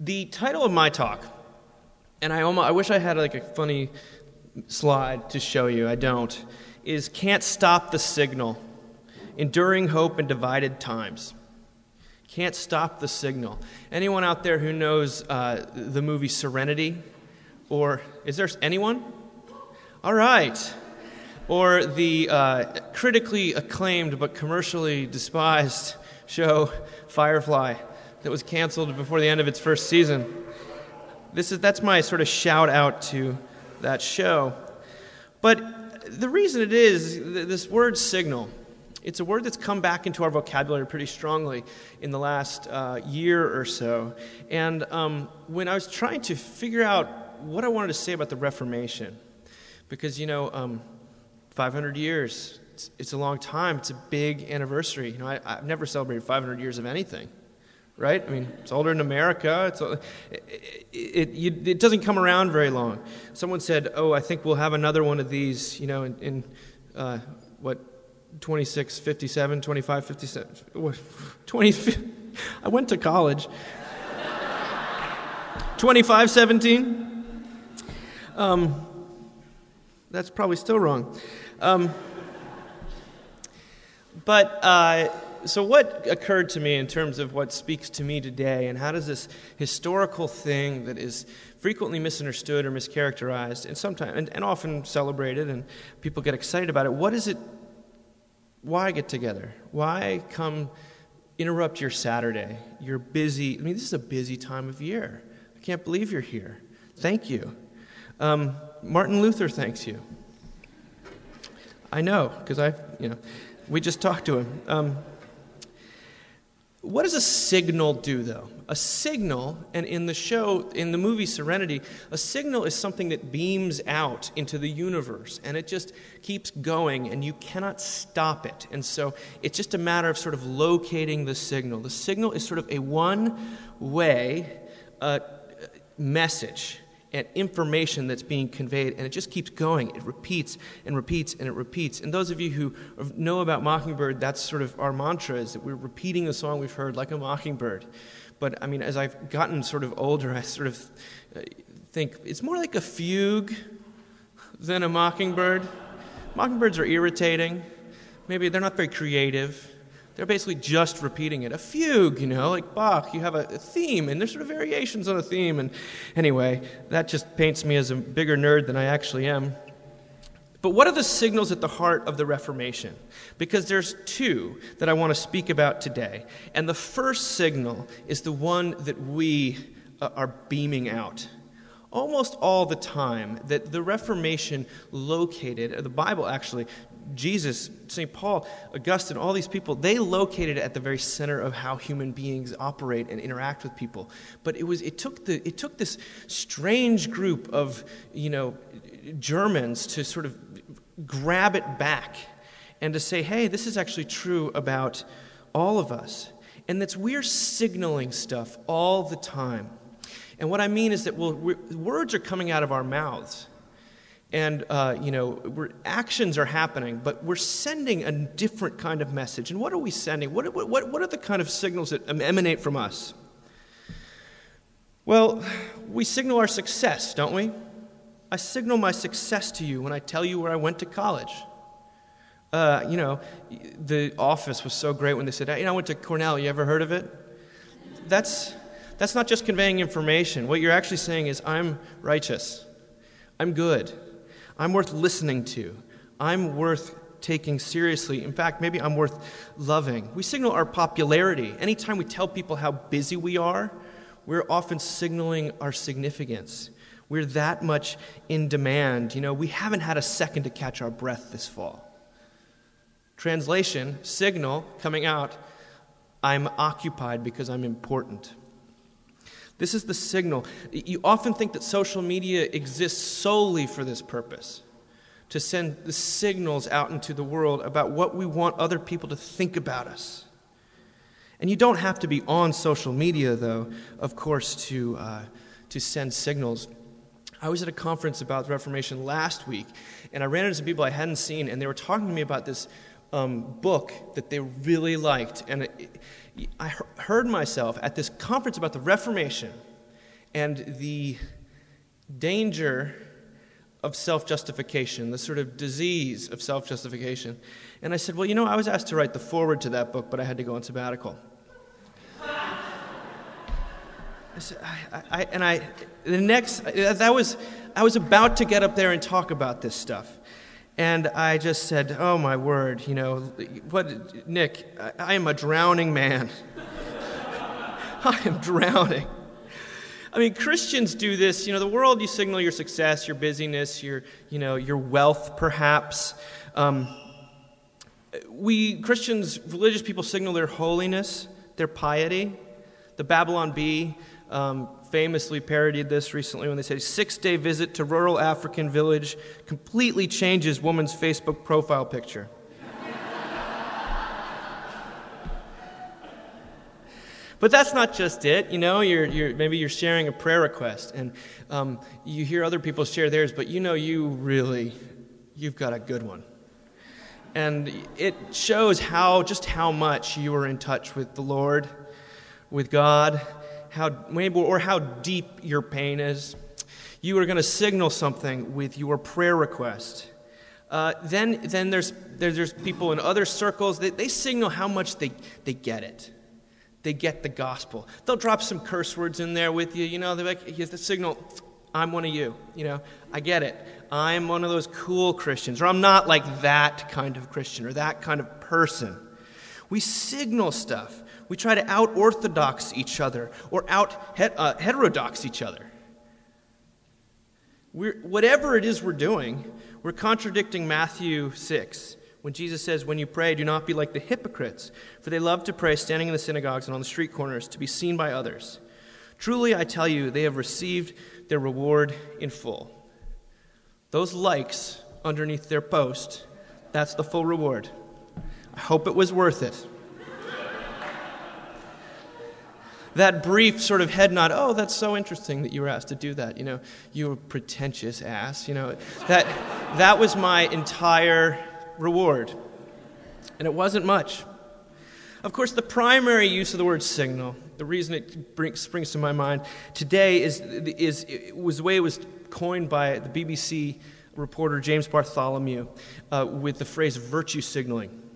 The title of my talk, and I, almost, I wish I had like a funny slide to show you, I don't, is Can't Stop the Signal Enduring Hope in Divided Times. Can't Stop the Signal. Anyone out there who knows uh, the movie Serenity? Or is there anyone? All right. Or the uh, critically acclaimed but commercially despised show Firefly that was canceled before the end of its first season. This is, that's my sort of shout out to that show. But the reason it is, this word signal, it's a word that's come back into our vocabulary pretty strongly in the last uh, year or so. And um, when I was trying to figure out what I wanted to say about the Reformation, because, you know, um, 500 years, it's, it's, a long time, it's a big anniversary. You know, I, I've never celebrated 500 years of anything right? I mean, it's older in America. It's, it, it, it, it, doesn't come around very long. Someone said, oh, I think we'll have another one of these, you know, in, in uh, what, 26, 57, 25, 57, 20, I went to college. 25, 17? Um, that's probably still wrong. Um, but, uh, so, what occurred to me in terms of what speaks to me today, and how does this historical thing that is frequently misunderstood or mischaracterized, and sometimes and, and often celebrated, and people get excited about it, what is it? Why get together? Why come interrupt your Saturday? You're busy. I mean, this is a busy time of year. I can't believe you're here. Thank you. Um, Martin Luther thanks you. I know, because I, you know, we just talked to him. Um, what does a signal do, though? A signal, and in the show, in the movie Serenity, a signal is something that beams out into the universe and it just keeps going and you cannot stop it. And so it's just a matter of sort of locating the signal. The signal is sort of a one way uh, message and information that's being conveyed, and it just keeps going. It repeats and repeats and it repeats. And those of you who know about Mockingbird, that's sort of our mantra is that we're repeating a song we've heard like a mockingbird. But I mean, as I've gotten sort of older, I sort of uh, think it's more like a fugue than a mockingbird. Mockingbirds are irritating. Maybe they're not very creative. They're basically just repeating it. A fugue, you know, like Bach, you have a, theme, and there's sort of variations on a theme. And anyway, that just paints me as a bigger nerd than I actually am. But what are the signals at the heart of the Reformation? Because there's two that I want to speak about today. And the first signal is the one that we uh, are beaming out almost all the time that the Reformation located, the Bible actually Jesus, St. Paul, Augustine, all these people, they located at the very center of how human beings operate and interact with people. But it, was, it, took, the, it took this strange group of, you know, Germans to sort of grab it back and to say, hey, this is actually true about all of us. And that's we're signaling stuff all the time. And what I mean is that well, words are coming out of our mouths and uh, you know actions are happening but we're sending a different kind of message. And what are we sending? What, what, what are the kind of signals that emanate from us? Well we signal our success don't we? I signal my success to you when i tell you where i went to college. Uh, you know the office was so great when they said you know, i went to cornell. You ever heard of it? That's that's not just conveying information. What you're actually saying is i'm righteous. I'm good I'm worth listening to. I'm worth taking seriously. In fact, maybe I'm worth loving. We signal our popularity. Anytime we tell people how busy we are, we're often signaling our significance. We're that much in demand. You know, we haven't had a second to catch our breath this fall. Translation, signal coming out, I'm occupied because I'm important. This is the signal. You often think that social media exists solely for this purpose to send the signals out into the world about what we want other people to think about us. And you don't have to be on social media, though, of course, to, uh, to send signals. I was at a conference about the Reformation last week, and I ran into some people I hadn't seen, and they were talking to me about this um, book that they really liked. And it, I heard myself at this conference about the Reformation and the danger of self justification, the sort of disease of self justification. And I said, Well, you know, I was asked to write the foreword to that book, but I had to go on sabbatical. I said, I, I, and I, the next, that was, I was about to get up there and talk about this stuff. And I just said, Oh my word, you know, what, Nick, I, I am a drowning man. I am drowning. I mean, Christians do this. You know, the world, you signal your success, your busyness, your, you know, your wealth, perhaps. Um, we, Christians, religious people, signal their holiness, their piety. The Babylon Bee um, famously parodied this recently when they said, six day visit to rural African village completely changes woman's Facebook profile picture. But that's not just it. You know, you're, you're, maybe you're sharing a prayer request and um, you hear other people share theirs, but you know you really, you've got a good one. And it shows how, just how much you are in touch with the Lord, with God, how, or how deep your pain is. You are going to signal something with your prayer request. Uh, then, then there's, there's people in other circles, they, they signal how much they, they get it they get the gospel. They'll drop some curse words in there with you. You know, they're like, here's the signal. I'm one of you. You know, I get it. I'm one of those cool Christians, or I'm not like that kind of Christian or that kind of person. We signal stuff. We try to out orthodox each other or out uh, heterodox each other. We're, whatever it is we're doing, we're contradicting Matthew 6 when Jesus says, When you pray, do not be like the hypocrites, for they love to pray standing in the synagogues and on the street corners to be seen by others. Truly, I tell you, they have received their reward in full. Those likes underneath their post, that's the full reward. I hope it was worth it. That brief sort of head nod, oh, that's so interesting that you were asked to do that. You know, you pretentious ass. You know, that, that was my entire reward. And it wasn't much. Of course, the primary use of the word signal, the reason it brings, springs to my mind today is, is was the way it was coined by the BBC reporter James Bartholomew uh, with the phrase virtue signaling.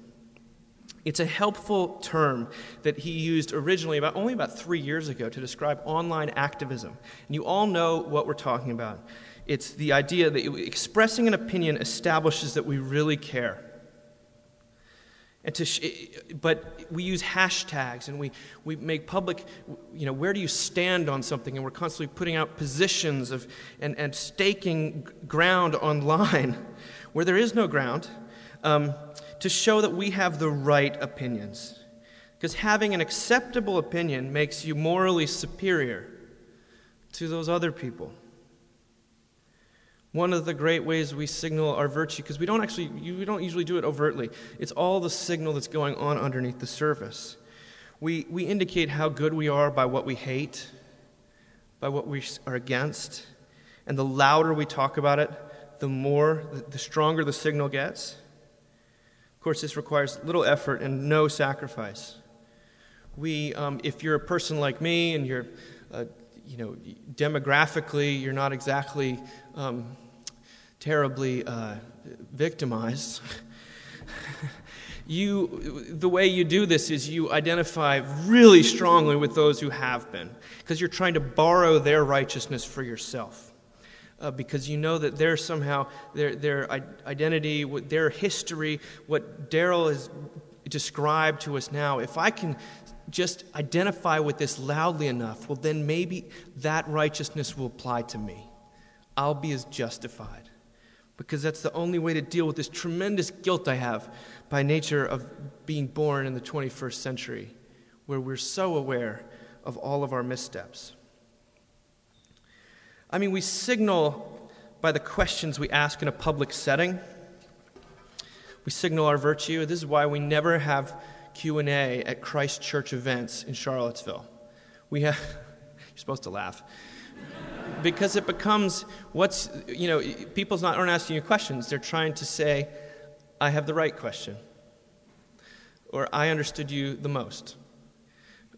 It's a helpful term that he used originally about only about three years ago to describe online activism. And you all know what we're talking about. It's the idea that expressing an opinion establishes that we really care. And to sh- but we use hashtags and we, we make public, you know, where do you stand on something? And we're constantly putting out positions of, and, and staking ground online where there is no ground um, to show that we have the right opinions. Because having an acceptable opinion makes you morally superior to those other people. One of the great ways we signal our virtue, because we don't actually, we don't usually do it overtly, it's all the signal that's going on underneath the surface. We, we indicate how good we are by what we hate, by what we are against, and the louder we talk about it, the more, the stronger the signal gets. Of course, this requires little effort and no sacrifice. We, um, if you're a person like me and you're, uh, you know, demographically, you're not exactly um, terribly uh, victimized. you, the way you do this is you identify really strongly with those who have been, because you're trying to borrow their righteousness for yourself. Uh, because you know that their somehow their their identity, their history, what Daryl has described to us now. If I can just identify with this loudly enough, well, then maybe that righteousness will apply to me. I'll be as justified because that's the only way to deal with this tremendous guilt I have by nature of being born in the 21st century, where we're so aware of all of our missteps. I mean, we signal by the questions we ask in a public setting. We signal our virtue. This is why we never have Q&A at Christ Church events in Charlottesville. We have You're supposed to laugh because it becomes what's, you know, people's not aren't asking you questions. They're trying to say, I have the right question. Or I understood you the most.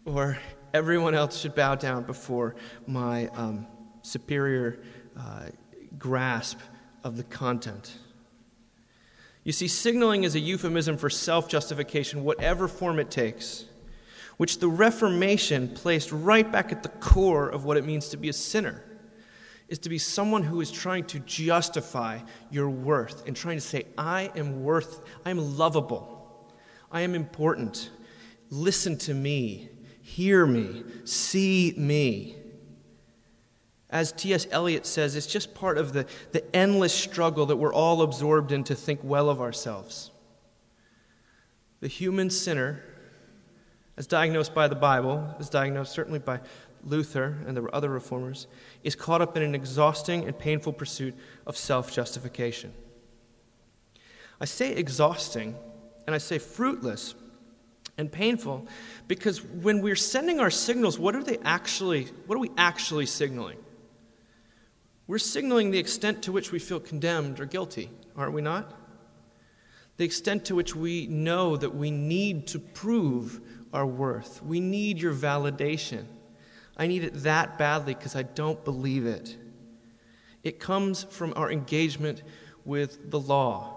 Or everyone else should bow down before my um, superior uh, grasp of the content. You see, signaling is a euphemism for self justification, whatever form it takes, which the Reformation placed right back at the core of what it means to be a sinner is to be someone who is trying to justify your worth and trying to say, I am worth, I am lovable, I am important. Listen to me, hear me, see me. As T.S. Eliot says, it's just part of the, the endless struggle that we're all absorbed in to think well of ourselves. The human sinner, as diagnosed by the Bible, as diagnosed certainly by Luther and the other reformers, is caught up in an exhausting and painful pursuit of self justification. I say exhausting and I say fruitless and painful because when we're sending our signals, what are they actually what are we actually signaling? We're signaling the extent to which we feel condemned or guilty, aren't we not? The extent to which we know that we need to prove our worth. We need your validation. I need it that badly because I don't believe it. It comes from our engagement with the law.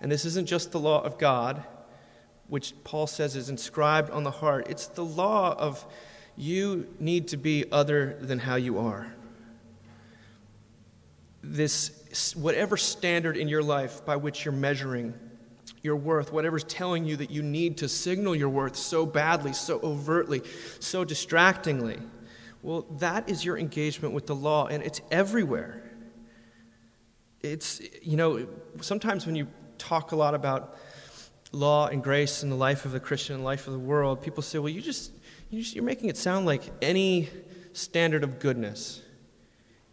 And this isn't just the law of God, which Paul says is inscribed on the heart, it's the law of you need to be other than how you are this whatever standard in your life by which you're measuring your worth, whatever's telling you that you need to signal your worth so badly, so overtly, so distractingly, well, that is your engagement with the law, and it's everywhere. It's, you know, sometimes when you talk a lot about law and grace and the life of the Christian and life of the world, people say, well, you just, you just, you're making it sound like any standard of goodness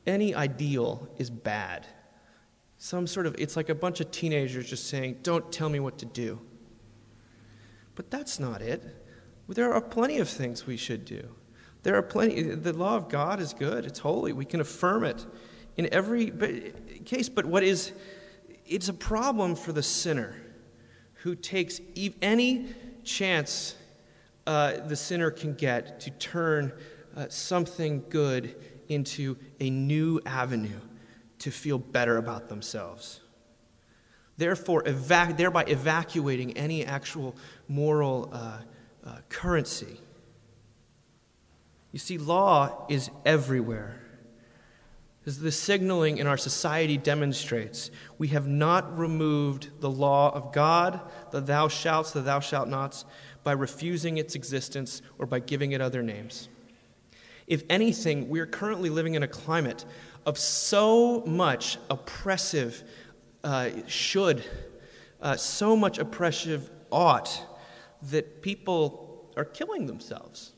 any ideal is bad. Some sort of, it's like a bunch of teenagers just saying, Don't tell me what to do. But that's not it. There are plenty of things we should do. There are plenty, the law of God is good, it's holy. We can affirm it in every case. But what is, it's a problem for the sinner who takes any chance uh, the sinner can get to turn uh, something good into a new avenue to feel better about themselves. Therefore, evac- thereby evacuating any actual moral uh, uh, currency. You see, law is everywhere. As the signaling in our society demonstrates, we have not removed the law of God, the thou shalt, the thou shalt nots, by refusing its existence or by giving it other names. If anything, we are currently living in a climate of so much oppressive uh, should, uh, so much oppressive ought, that people are killing themselves.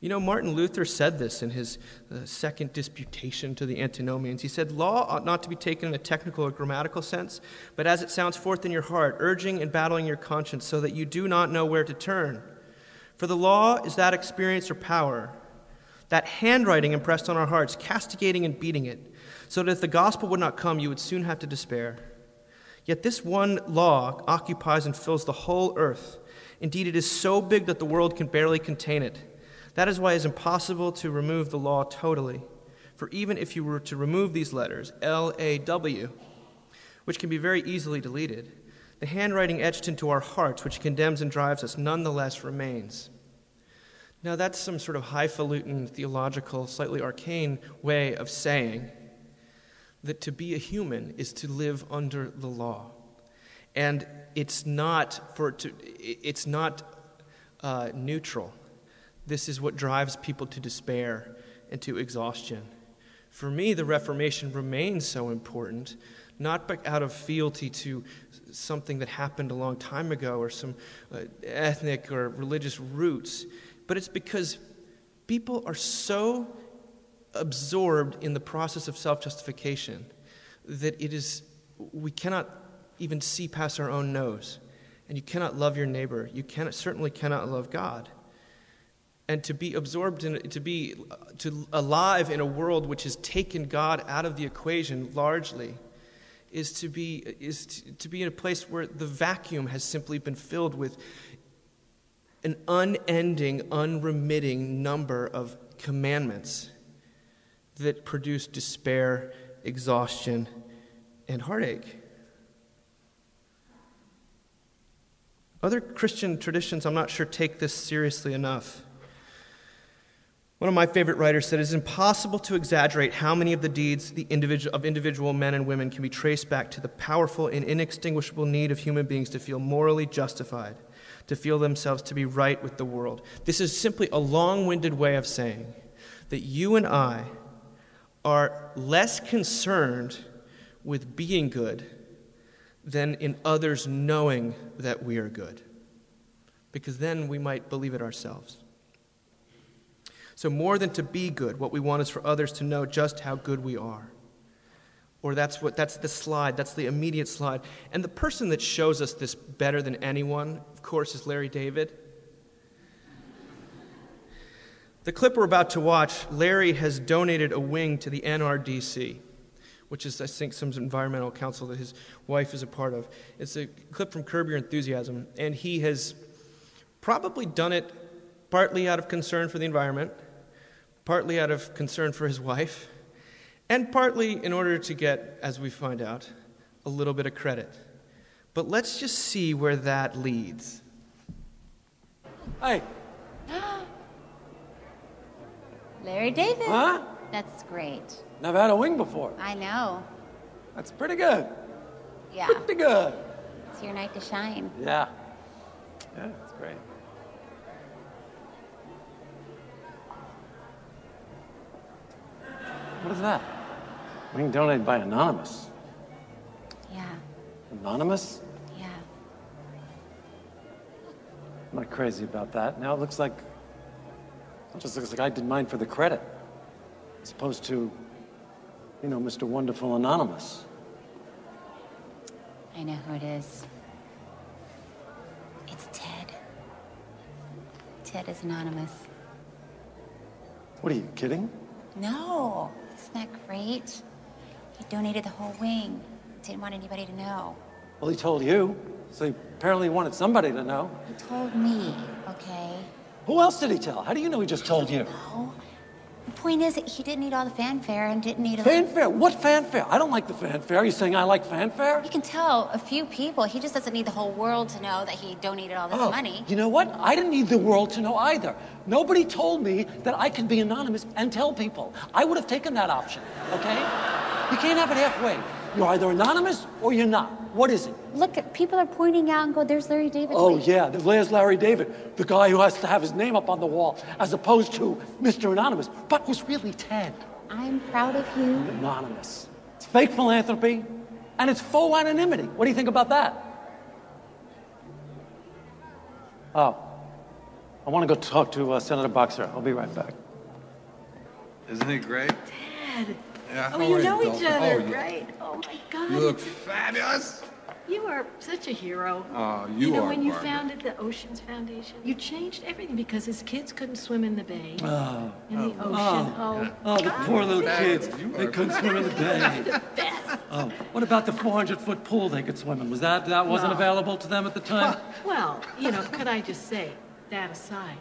You know, Martin Luther said this in his uh, second disputation to the antinomians. He said, Law ought not to be taken in a technical or grammatical sense, but as it sounds forth in your heart, urging and battling your conscience so that you do not know where to turn. For the law is that experience or power, that handwriting impressed on our hearts, castigating and beating it, so that if the gospel would not come, you would soon have to despair. Yet this one law occupies and fills the whole earth. Indeed, it is so big that the world can barely contain it. That is why it is impossible to remove the law totally. For even if you were to remove these letters, L A W, which can be very easily deleted, the handwriting etched into our hearts, which condemns and drives us, nonetheless remains. Now, that's some sort of highfalutin, theological, slightly arcane way of saying that to be a human is to live under the law. And it's not, for to, it's not uh, neutral. This is what drives people to despair and to exhaustion. For me, the Reformation remains so important not out of fealty to something that happened a long time ago or some uh, ethnic or religious roots, but it's because people are so absorbed in the process of self justification that it is, we cannot even see past our own nose. And you cannot love your neighbor. You cannot, certainly cannot love God. And to be absorbed in, to be to alive in a world which has taken God out of the equation largely is to be, is to, to be in a place where the vacuum has simply been filled with an unending, unremitting number of commandments that produce despair, exhaustion, and heartache. Other Christian traditions, I'm not sure, take this seriously enough. One of my favorite writers said it's impossible to exaggerate how many of the deeds of individual men and women can be traced back to the powerful and inextinguishable need of human beings to feel morally justified, to feel themselves to be right with the world. This is simply a long winded way of saying that you and I are less concerned with being good than in others knowing that we are good, because then we might believe it ourselves. So, more than to be good, what we want is for others to know just how good we are. Or that's what that's the slide, that's the immediate slide. And the person that shows us this better than anyone, of course, is Larry David. The clip we're about to watch, Larry has donated a wing to the NRDC, which is, I think, some environmental council that his wife is a part of. It's a clip from Curb Your Enthusiasm, and he has probably done it partly out of concern for the environment, partly out of concern for his wife, and partly in order to get, as we find out, a little bit of credit. But let's just see where that leads. Hey, Larry David. huh? That's great. Never had a wing before. I know. That's pretty good. Yeah. Pretty good. It's your night to shine. Yeah. Yeah, What is that? Wing donated by Anonymous. Yeah. Anonymous? Yeah. I'm not crazy about that. Now it looks like. It just looks like I did mine for the credit. As opposed to, you know, Mr. Wonderful Anonymous. I know who it is. It's Ted. Ted is anonymous. What are you kidding? No. Isn't that great? He donated the whole wing. Didn't want anybody to know. Well, he told you, so he apparently wanted somebody to know. He told me, okay? Who else did he tell? How do you know he just told you? Oh. The point is that he didn't need all the fanfare and didn't need a Fanfare? What fanfare? I don't like the fanfare. Are you saying I like fanfare? You can tell a few people. He just doesn't need the whole world to know that he donated all this Oh, money. You know what? I didn't need the world to know either. Nobody told me that I could be anonymous and tell people. I would have taken that option, okay? You can't have it halfway. You're either anonymous or you're not. What is it? Look, people are pointing out and go, there's Larry David. Oh, yeah, there's Larry David, the guy who has to have his name up on the wall, as opposed to Mr. Anonymous, but was really Ted. I'm proud of you. Anonymous. It's fake philanthropy, and it's faux anonymity. What do you think about that? Oh, I want to go talk to uh, Senator Boxer. I'll be right back. Isn't it great? Dad. Yeah, Oh, you know you, each other, Oh, right? Oh my God. You look fabulous. You are such a hero. Oh, you you know, are, when you Barbara. founded the Oceans Foundation, you changed everything because his kids couldn't swim in the bay, Oh, in the oh. ocean. Oh, oh, oh the poor little kids. You They couldn't swim in the bay. the best. Oh, what about the 400 foot pool they could swim in? Was that that wasn't No. available to them at the time? Well, you know, could I just say, that aside,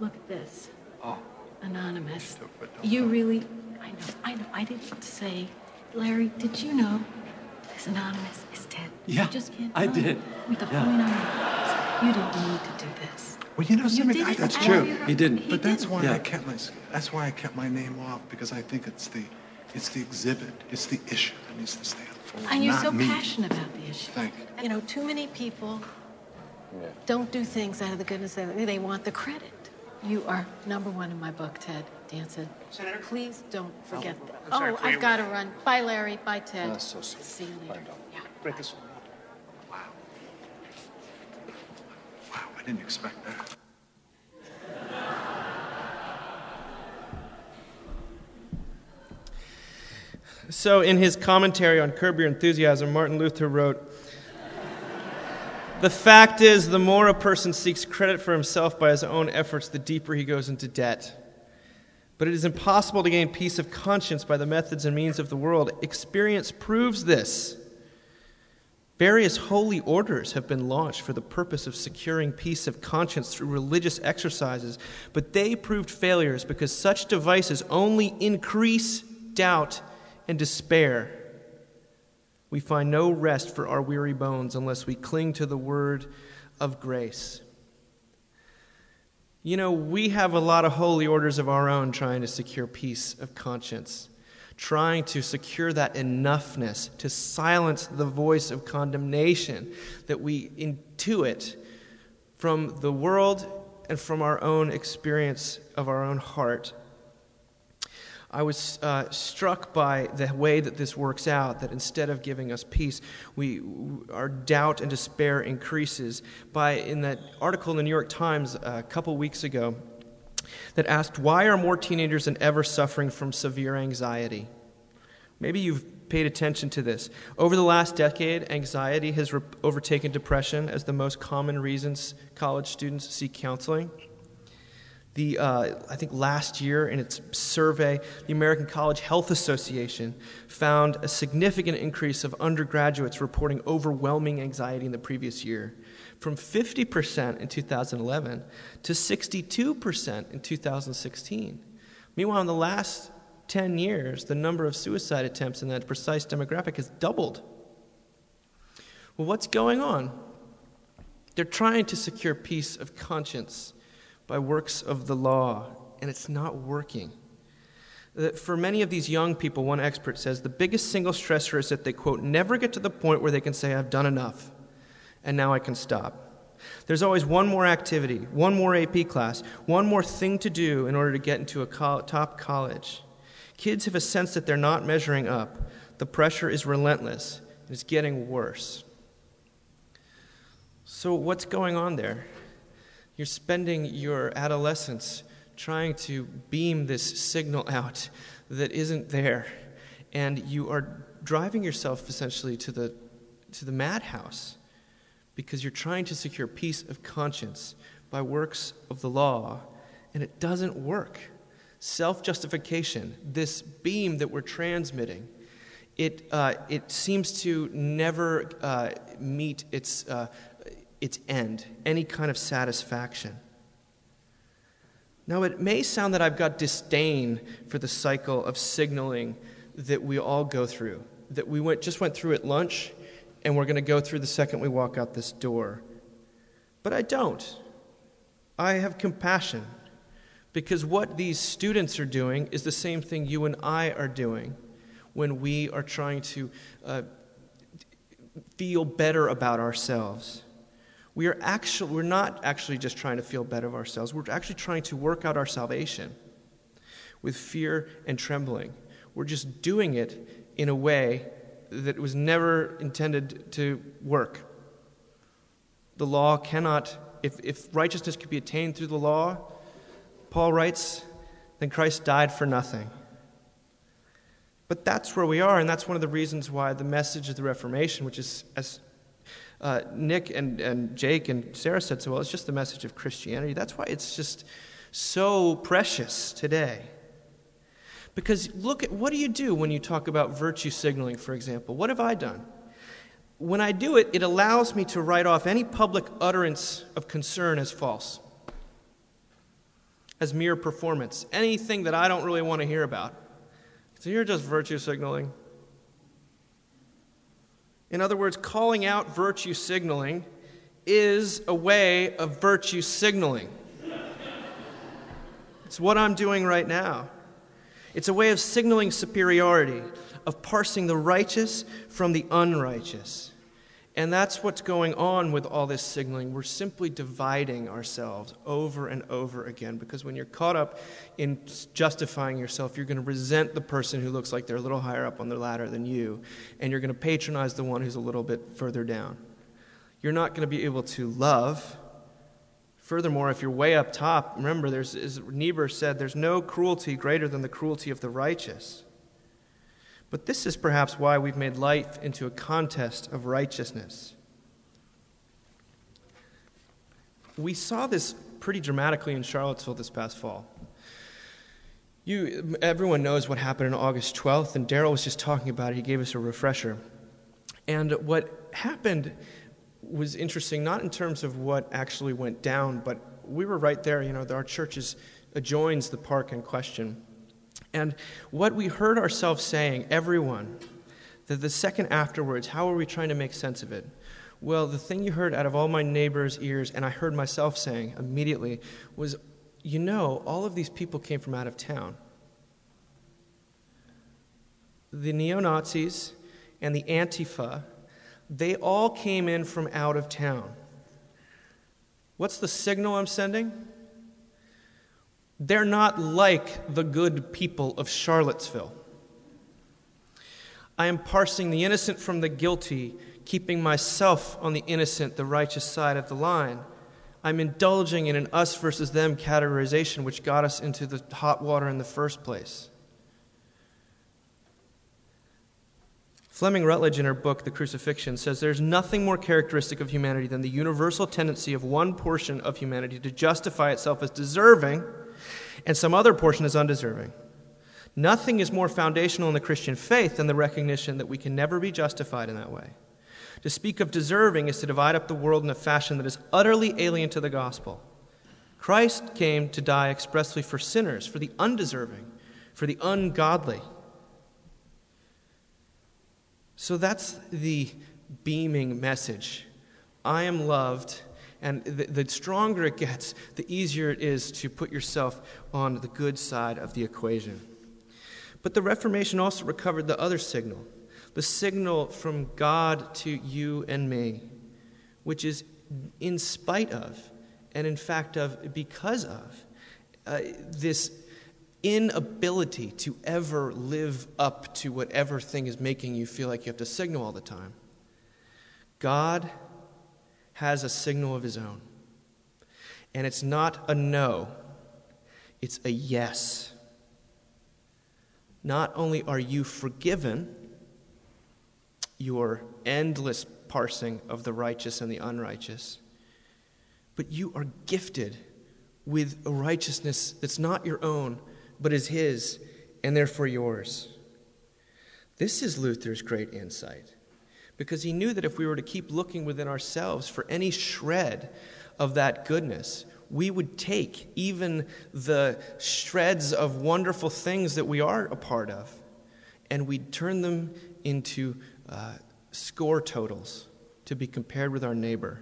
look at this. Oh, Anonymous. Don't put- don't You put- really, I know, I know, I didn't say, Larry, did you know this Anonymous is Ted? Yeah, You just can't I know. did. With the Yeah. point on it, you didn't need to do this. Well, you know You something. I, that's true. you- He didn't. He But that's didn't. why Yeah. I kept my. That's why I kept my name off because I think it's the, it's the exhibit. It's the issue that needs to stand forward. And you're so me. passionate about the issue. Thank you. You know, too many people don't do things out of the goodness of their they want the credit. You are number one in my book, Ted Danson. Senator? Please don't forget that. I'm sorry, Oh, I've got to run. Bye, Larry. Bye, Ted. That's so sweet. See you Bye, later. Dom. Yeah. Break this one. Wow. Wow, I didn't expect that. So, in his commentary on Curb Your Enthusiasm, Martin Luther wrote The fact is, the more a person seeks credit for himself by his own efforts, the deeper he goes into debt. But it is impossible to gain peace of conscience by the methods and means of the world. Experience proves this. Various holy orders have been launched for the purpose of securing peace of conscience through religious exercises, but they proved failures because such devices only increase doubt and despair. We find no rest for our weary bones unless we cling to the word of grace. You know, we have a lot of holy orders of our own trying to secure peace of conscience trying to secure that enoughness to silence the voice of condemnation that we intuit from the world and from our own experience of our own heart. I was uh, struck by the way that this works out, that instead of giving us peace, we, our doubt and despair increases. By, in that article in the New York Times a couple weeks ago, that asked, Why are more teenagers than ever suffering from severe anxiety? Maybe you've paid attention to this. Over the last decade, anxiety has re- overtaken depression as the most common reasons college students seek counseling. The, uh, I think last year, in its survey, the American College Health Association found a significant increase of undergraduates reporting overwhelming anxiety in the previous year from 50% in 2011 to 62% in 2016. Meanwhile, in the last 10 years, the number of suicide attempts in that precise demographic has doubled. Well, what's going on? They're trying to secure peace of conscience by works of the law, and it's not working. Uh, for many of these young people, one expert says the biggest single stressor is that they, quote, never get to the point where they can say, I've done enough and now I can stop. There's always one more activity, one more AP class, one more thing to do in order to get into a top college. Kids have a sense that they're not measuring up. The pressure is relentless, and it's getting worse. So, what's going on there? You're spending your adolescence trying to beam this signal out that isn't there, and you are driving yourself essentially to the, to the madhouse because you're trying to secure peace of conscience by works of the law, and it doesn't work. Self justification, this beam that we're transmitting, it, uh, it seems to never uh, meet its, uh, its end, any kind of satisfaction. Now, it may sound that I've got disdain for the cycle of signaling that we all go through, that we went, just went through at lunch and we're going to go through the second we walk out this door. But I don't. I have compassion because what these students are doing is the same thing you and I are doing when we are trying to uh, feel better about ourselves. We are actually, we're not actually just trying to feel better of ourselves, we're actually trying to work out our salvation with fear and trembling. We're just doing it in a way that was never intended to work. The law cannot, if, if righteousness could be attained through the law, Paul writes, then Christ died for nothing. But that's where we are, and that's one of the reasons why the message of the Reformation, which is, as uh, Nick and, and Jake and Sarah said so well, it's just the message of Christianity. That's why it's just so precious today. Because look at what do you do when you talk about virtue signaling, for example? What have I done? When I do it, it allows me to write off any public utterance of concern as false, as mere performance, anything that I don't really want to hear about. So you're just virtue signaling. In other words, calling out virtue signaling is a way of virtue signaling. It's what I'm doing right now. It's a way of signaling superiority, of parsing the righteous from the unrighteous. And that's what's going on with all this signaling. We're simply dividing ourselves over and over again because when you're caught up in justifying yourself, you're going to resent the person who looks like they're a little higher up on the ladder than you, and you're going to patronize the one who's a little bit further down. You're not going to be able to love Furthermore, if you're way up top, remember, there's, as Niebuhr said, there's no cruelty greater than the cruelty of the righteous. But this is perhaps why we've made life into a contest of righteousness. We saw this pretty dramatically in Charlottesville this past fall. You, everyone knows what happened on August 12th, and Daryl was just talking about it. He gave us a refresher. And what happened was interesting, not in terms of what actually went down, but we were right there. You know, our church is, adjoins the park in question. And what we heard ourselves saying, everyone, that the second afterwards, how are we trying to make sense of it? Well, the thing you heard out of all my neighbors' ears, and I heard myself saying immediately, was you know, all of these people came from out of town. The neo Nazis and the Antifa, they all came in from out of town. What's the signal I'm sending? They're not like the good people of Charlottesville. I am parsing the innocent from the guilty, keeping myself on the innocent, the righteous side of the line. I'm indulging in an us versus them categorization, which got us into the hot water in the first place. Fleming Rutledge, in her book, The Crucifixion, says there's nothing more characteristic of humanity than the universal tendency of one portion of humanity to justify itself as deserving and some other portion is undeserving. Nothing is more foundational in the Christian faith than the recognition that we can never be justified in that way. To speak of deserving is to divide up the world in a fashion that is utterly alien to the gospel. Christ came to die expressly for sinners, for the undeserving, for the ungodly. So that's the beaming message. I am loved, and the, the, stronger it gets, the easier it is to put yourself on the good side of the equation. But the Reformation also recovered the other signal the signal from God to you and me, which is in spite of, and in fact of because of, uh, this inability to ever live up to whatever thing is making you feel like you have to signal all the time. God has a signal of his own. And it's not a no, it's a yes. Not only are you forgiven, your endless parsing of the righteous and the unrighteous, but you are gifted with a righteousness that's not your own, but is His, and therefore yours. This is Luther's great insight, because he knew that if we were to keep looking within ourselves for any shred of that goodness, we would take even the shreds of wonderful things that we are a part of, and we'd turn them into uh, score totals to be compared with our neighbor.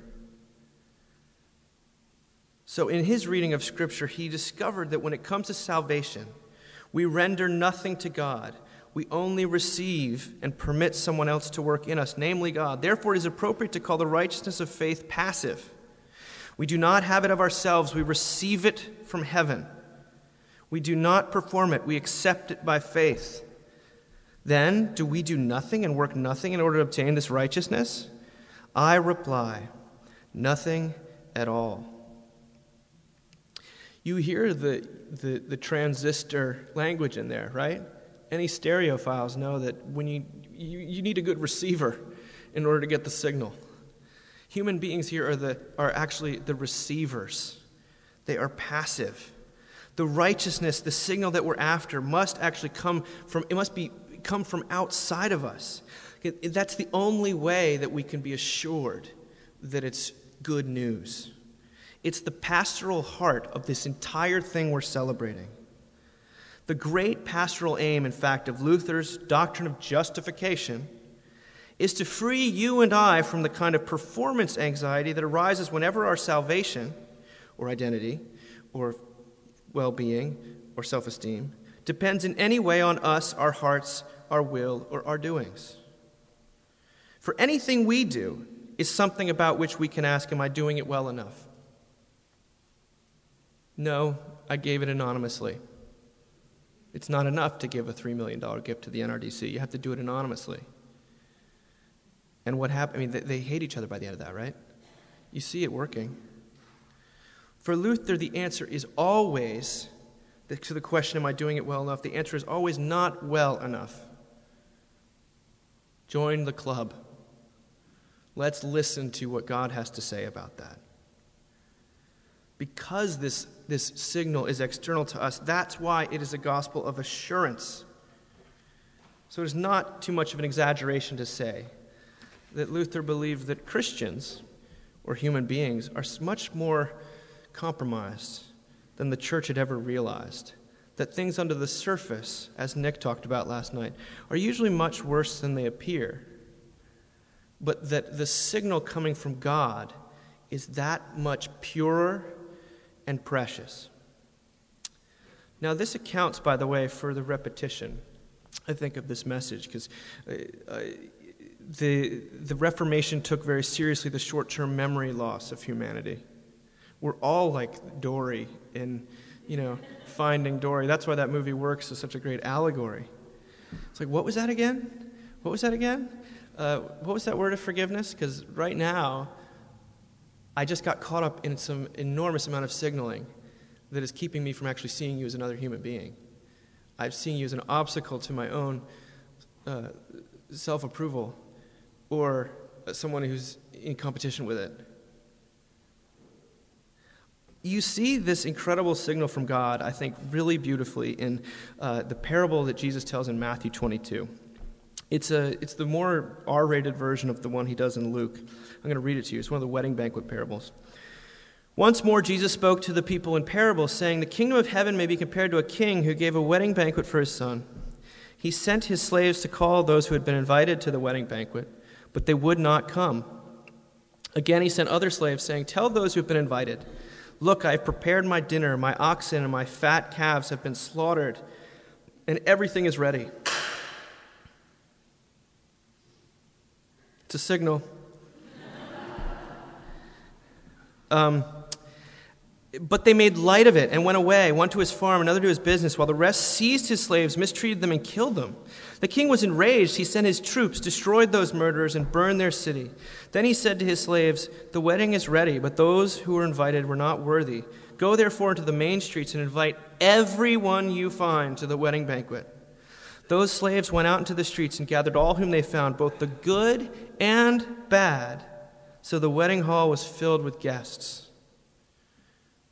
So, in his reading of Scripture, he discovered that when it comes to salvation, we render nothing to God. We only receive and permit someone else to work in us, namely God. Therefore, it is appropriate to call the righteousness of faith passive. We do not have it of ourselves, we receive it from heaven. We do not perform it, we accept it by faith. Then, do we do nothing and work nothing in order to obtain this righteousness? I reply, nothing at all. You hear the, the, the, transistor language in there, right? Any stereophiles know that when you, you, you need a good receiver in order to get the signal. Human beings here are, the, are actually the receivers, they are passive. The righteousness, the signal that we're after, must actually come from, it must be come from outside of us. That's the only way that we can be assured that it's good news. It's the pastoral heart of this entire thing we're celebrating. The great pastoral aim, in fact, of Luther's doctrine of justification is to free you and I from the kind of performance anxiety that arises whenever our salvation or identity or well being or self esteem depends in any way on us, our hearts, our will, or our doings. For anything we do is something about which we can ask, Am I doing it well enough? No, I gave it anonymously. It's not enough to give a $3 million gift to the NRDC. You have to do it anonymously. And what happened? I mean, they, they hate each other by the end of that, right? You see it working. For Luther, the answer is always to the question, Am I doing it well enough? The answer is always not well enough. Join the club. Let's listen to what God has to say about that. Because this, this signal is external to us, that's why it is a gospel of assurance. So it is not too much of an exaggeration to say that Luther believed that Christians, or human beings, are much more compromised than the church had ever realized. That things under the surface, as Nick talked about last night, are usually much worse than they appear. But that the signal coming from God is that much purer and precious. Now, this accounts, by the way, for the repetition, I think, of this message, because uh, uh, the, the Reformation took very seriously the short term memory loss of humanity. We're all like Dory in, you know, Finding Dory. That's why that movie works as such a great allegory. It's like, what was that again? What was that again? Uh, what was that word of forgiveness? Because right now, I just got caught up in some enormous amount of signaling that is keeping me from actually seeing you as another human being. I've seen you as an obstacle to my own uh, self approval or someone who's in competition with it. You see this incredible signal from God, I think, really beautifully in uh, the parable that Jesus tells in Matthew 22. It's, a, it's the more R rated version of the one he does in Luke. I'm going to read it to you. It's one of the wedding banquet parables. Once more, Jesus spoke to the people in parables, saying, The kingdom of heaven may be compared to a king who gave a wedding banquet for his son. He sent his slaves to call those who had been invited to the wedding banquet but they would not come. Again, he sent other slaves, saying, Tell those who have been invited, Look, I have prepared my dinner, my oxen and my fat calves have been slaughtered, and everything is ready. A signal. Um, but they made light of it and went away, one to his farm, another to his business, while the rest seized his slaves, mistreated them, and killed them. The king was enraged. He sent his troops, destroyed those murderers, and burned their city. Then he said to his slaves, The wedding is ready, but those who were invited were not worthy. Go therefore into the main streets and invite everyone you find to the wedding banquet. Those slaves went out into the streets and gathered all whom they found, both the good and bad. So the wedding hall was filled with guests.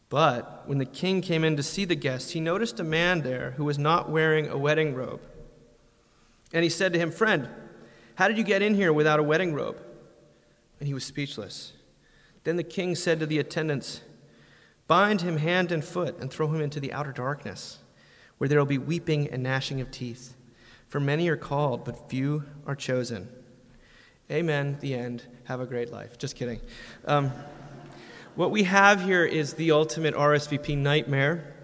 But when the king came in to see the guests, he noticed a man there who was not wearing a wedding robe. And he said to him, Friend, how did you get in here without a wedding robe? And he was speechless. Then the king said to the attendants, Bind him hand and foot and throw him into the outer darkness, where there will be weeping and gnashing of teeth. For many are called, but few are chosen. Amen. The end. Have a great life. Just kidding. Um, what we have here is the ultimate RSVP nightmare.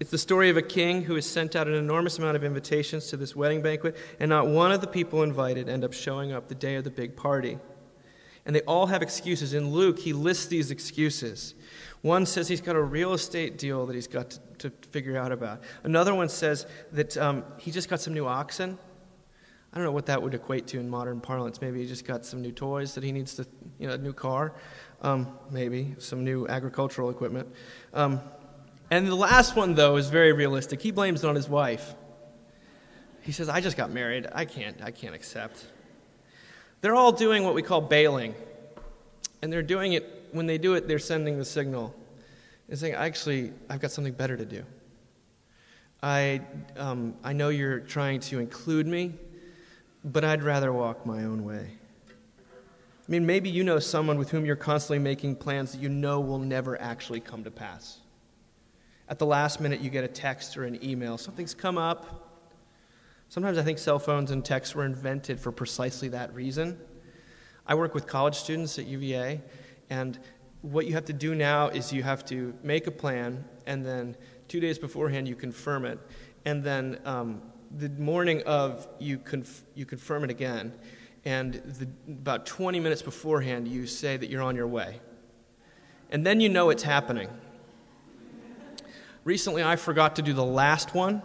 It's the story of a king who has sent out an enormous amount of invitations to this wedding banquet, and not one of the people invited end up showing up the day of the big party. And they all have excuses. In Luke, he lists these excuses. One says he's got a real estate deal that he's got to, to figure out about. Another one says that um, he just got some new oxen I don't know what that would equate to in modern parlance. Maybe he just got some new toys that he needs to, you know, a new car, um, maybe some new agricultural equipment. Um, and the last one, though, is very realistic. He blames it on his wife. He says, "I just got married. I can't. I can't accept." They're all doing what we call bailing, and they're doing it. When they do it, they're sending the signal, and saying, "Actually, I've got something better to do." I, um, I know you're trying to include me but I'd rather walk my own way. I mean, maybe you know someone with whom you're constantly making plans that you know will never actually come to pass. At the last minute, you get a text or an email. Something's come up. Sometimes I think cell phones and texts were invented for precisely that reason. I work with college students at UVA, and what you have to do now is you have to make a plan, and then two days beforehand, you confirm it. And then um, the morning of, you, conf- you confirm it again, and the, about 20 minutes beforehand, you say that you're on your way. And then you know it's happening. Recently, I forgot to do the last one,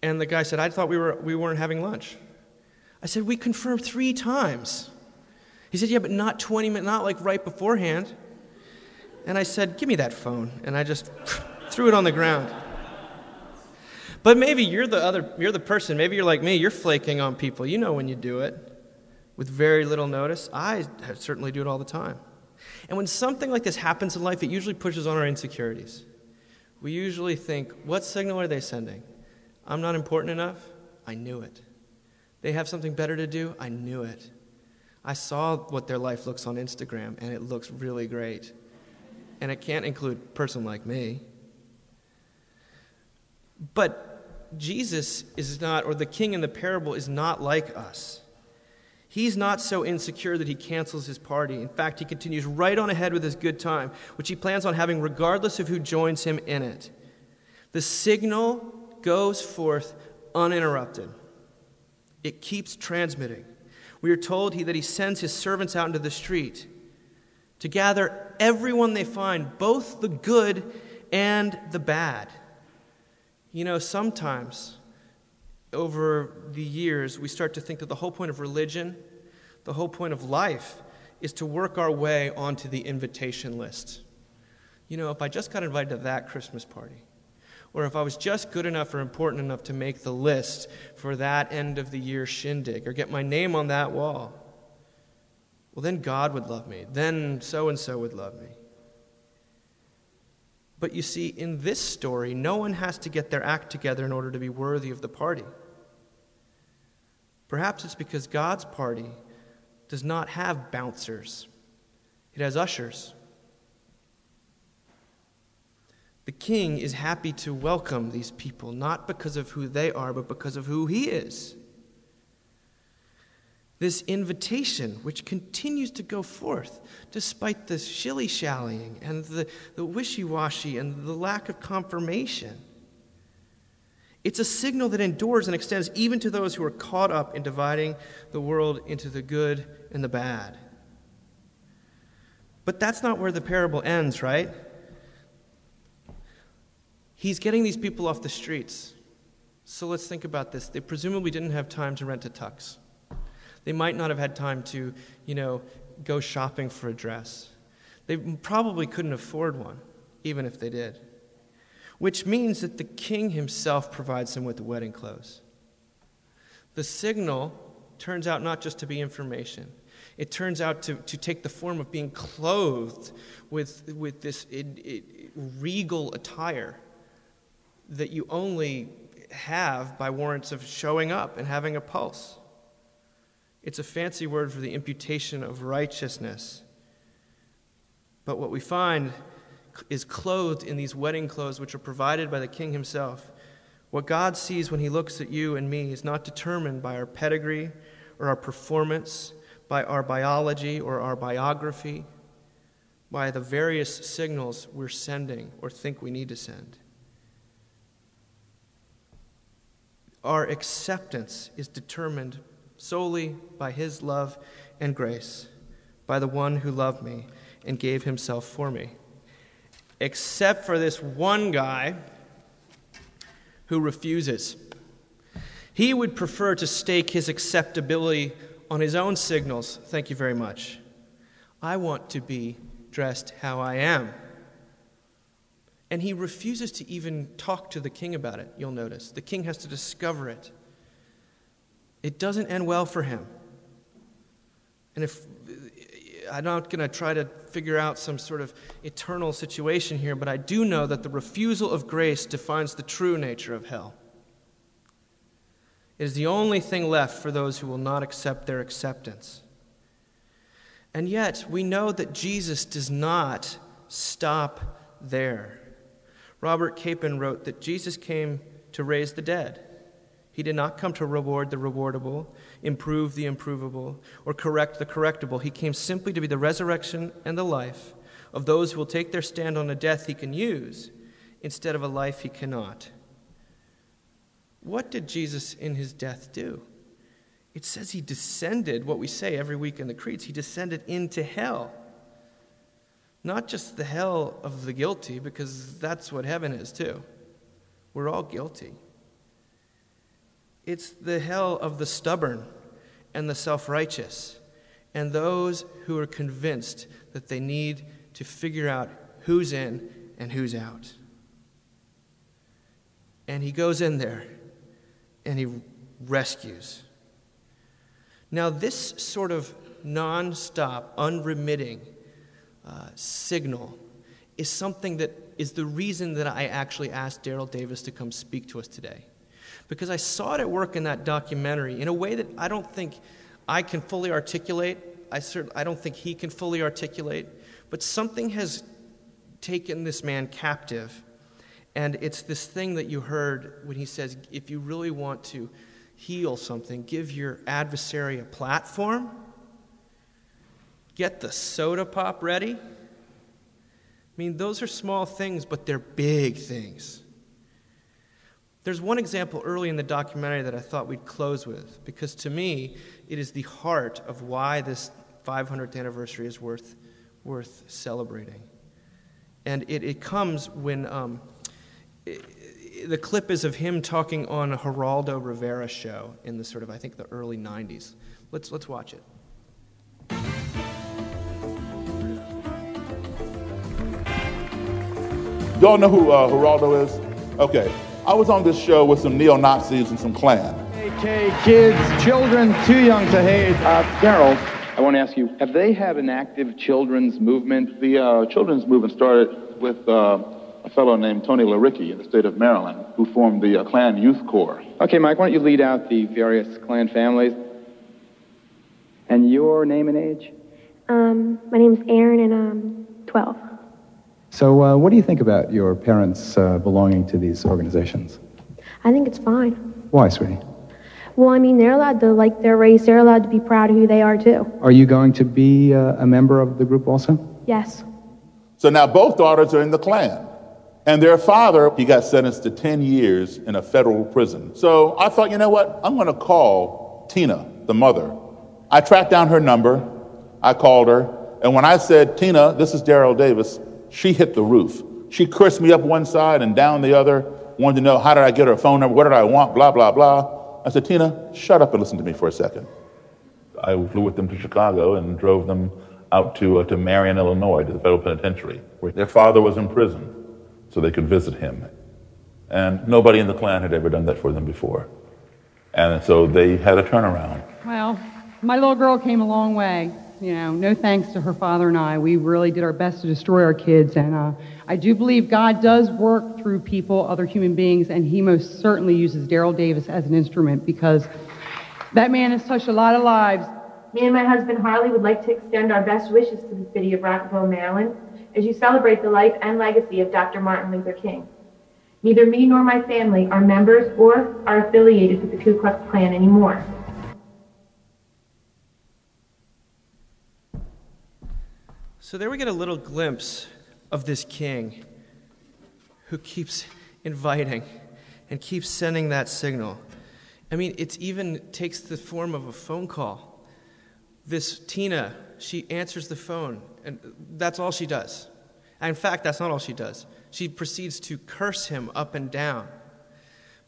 and the guy said, I thought we, were, we weren't having lunch. I said, We confirmed three times. He said, Yeah, but not 20 minutes, not like right beforehand. And I said, Give me that phone. And I just threw it on the ground. But maybe you're the other you're the person, maybe you're like me, you're flaking on people. You know when you do it with very little notice. I certainly do it all the time. And when something like this happens in life, it usually pushes on our insecurities. We usually think, what signal are they sending? I'm not important enough? I knew it. They have something better to do? I knew it. I saw what their life looks on Instagram, and it looks really great. And it can't include a person like me. But Jesus is not, or the king in the parable is not like us. He's not so insecure that he cancels his party. In fact, he continues right on ahead with his good time, which he plans on having regardless of who joins him in it. The signal goes forth uninterrupted, it keeps transmitting. We are told he, that he sends his servants out into the street to gather everyone they find, both the good and the bad. You know, sometimes over the years, we start to think that the whole point of religion, the whole point of life, is to work our way onto the invitation list. You know, if I just got invited to that Christmas party, or if I was just good enough or important enough to make the list for that end of the year shindig or get my name on that wall, well, then God would love me. Then so and so would love me. But you see, in this story, no one has to get their act together in order to be worthy of the party. Perhaps it's because God's party does not have bouncers, it has ushers. The king is happy to welcome these people, not because of who they are, but because of who he is. This invitation, which continues to go forth despite the shilly shallying and the, the wishy washy and the lack of confirmation. It's a signal that endures and extends even to those who are caught up in dividing the world into the good and the bad. But that's not where the parable ends, right? He's getting these people off the streets. So let's think about this. They presumably didn't have time to rent a tux. They might not have had time to, you know, go shopping for a dress. They probably couldn't afford one, even if they did. Which means that the king himself provides them with the wedding clothes. The signal turns out not just to be information, it turns out to, to take the form of being clothed with, with this it, it, regal attire that you only have by warrants of showing up and having a pulse. It's a fancy word for the imputation of righteousness. But what we find is clothed in these wedding clothes, which are provided by the king himself. What God sees when he looks at you and me is not determined by our pedigree or our performance, by our biology or our biography, by the various signals we're sending or think we need to send. Our acceptance is determined solely by His love and grace, by the one who loved me and gave Himself for me. Except for this one guy who refuses. He would prefer to stake his acceptability on his own signals. Thank you very much. I want to be dressed how I am. And he refuses to even talk to the king about it, you'll notice. The king has to discover it. It doesn't end well for him. And if I'm not going to try to figure out some sort of eternal situation here, but I do know that the refusal of grace defines the true nature of hell. It is the only thing left for those who will not accept their acceptance. And yet, we know that Jesus does not stop there. Robert Capon wrote that Jesus came to raise the dead. He did not come to reward the rewardable, improve the improvable, or correct the correctable. He came simply to be the resurrection and the life of those who will take their stand on a death he can use instead of a life he cannot. What did Jesus in his death do? It says he descended, what we say every week in the creeds, he descended into hell. Not just the hell of the guilty, because that's what heaven is too. We're all guilty. It's the hell of the stubborn and the self righteous and those who are convinced that they need to figure out who's in and who's out. And he goes in there and he rescues. Now, this sort of non stop, unremitting uh, signal is something that is the reason that I actually asked Daryl Davis to come speak to us today. Because I saw it at work in that documentary in a way that I don't think I can fully articulate. I, cert- I don't think he can fully articulate. But something has taken this man captive. And it's this thing that you heard when he says, if you really want to heal something, give your adversary a platform, get the soda pop ready. I mean, those are small things, but they're big things. There's one example early in the documentary that I thought we'd close with, because to me, it is the heart of why this 500th anniversary is worth, worth celebrating. And it, it comes when um, it, the clip is of him talking on a Geraldo Rivera show in the sort of, I think, the early 90s. Let's, let's watch it. Y'all know who uh, Geraldo is? Okay. I was on this show with some neo Nazis and some Klan. AK kids, children too young to hate. Uh, Daryl, I want to ask you have they had an active children's movement? The uh, children's movement started with uh, a fellow named Tony LaRicci in the state of Maryland who formed the uh, Klan Youth Corps. Okay, Mike, why don't you lead out the various Klan families? And your name and age? Um, my name's Aaron, and I'm 12. So, uh, what do you think about your parents uh, belonging to these organizations? I think it's fine. Why, sweetie? Well, I mean, they're allowed to like their race. They're allowed to be proud of who they are, too. Are you going to be uh, a member of the group also? Yes. So now both daughters are in the Klan. And their father, he got sentenced to 10 years in a federal prison. So I thought, you know what? I'm going to call Tina, the mother. I tracked down her number. I called her. And when I said, Tina, this is Daryl Davis, she hit the roof. She cursed me up one side and down the other, wanted to know how did I get her phone number, what did I want, blah, blah, blah. I said, Tina, shut up and listen to me for a second. I flew with them to Chicago and drove them out to, uh, to Marion, Illinois, to the federal penitentiary, where their father was in prison, so they could visit him. And nobody in the Klan had ever done that for them before. And so they had a turnaround. Well, my little girl came a long way you know, no thanks to her father and I. We really did our best to destroy our kids. And uh, I do believe God does work through people, other human beings, and He most certainly uses Daryl Davis as an instrument because that man has touched a lot of lives. Me and my husband Harley would like to extend our best wishes to the city of Rockville, Maryland, as you celebrate the life and legacy of Dr. Martin Luther King. Neither me nor my family are members or are affiliated with the Ku Klux Klan anymore. So there we get a little glimpse of this king who keeps inviting and keeps sending that signal. I mean, it even takes the form of a phone call. This Tina, she answers the phone, and that's all she does. In fact, that's not all she does. She proceeds to curse him up and down.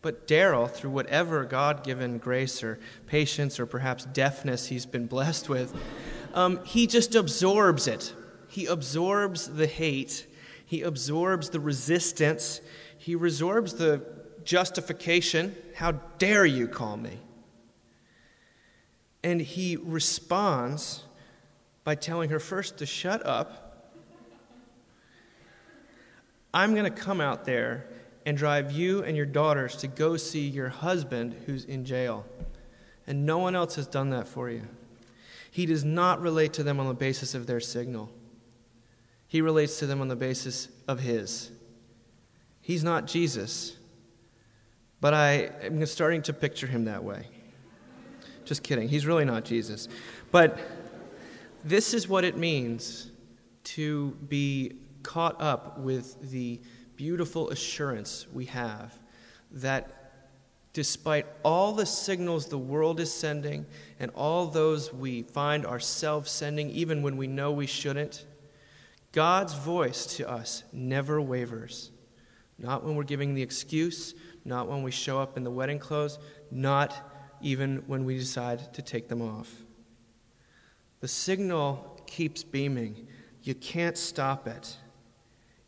But Daryl, through whatever God given grace or patience or perhaps deafness he's been blessed with, um, he just absorbs it he absorbs the hate, he absorbs the resistance, he absorbs the justification. How dare you call me? And he responds by telling her first to shut up. I'm going to come out there and drive you and your daughters to go see your husband who's in jail. And no one else has done that for you. He does not relate to them on the basis of their signal. He relates to them on the basis of His. He's not Jesus, but I am starting to picture him that way. Just kidding. He's really not Jesus. But this is what it means to be caught up with the beautiful assurance we have that despite all the signals the world is sending and all those we find ourselves sending, even when we know we shouldn't, God's voice to us never wavers. Not when we're giving the excuse, not when we show up in the wedding clothes, not even when we decide to take them off. The signal keeps beaming. You can't stop it.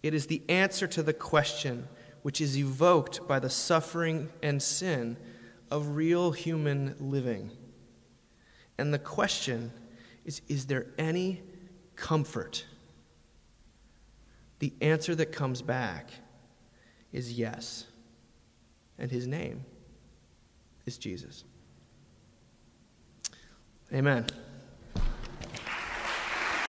It is the answer to the question which is evoked by the suffering and sin of real human living. And the question is Is there any comfort? The answer that comes back is yes. And his name is Jesus. Amen.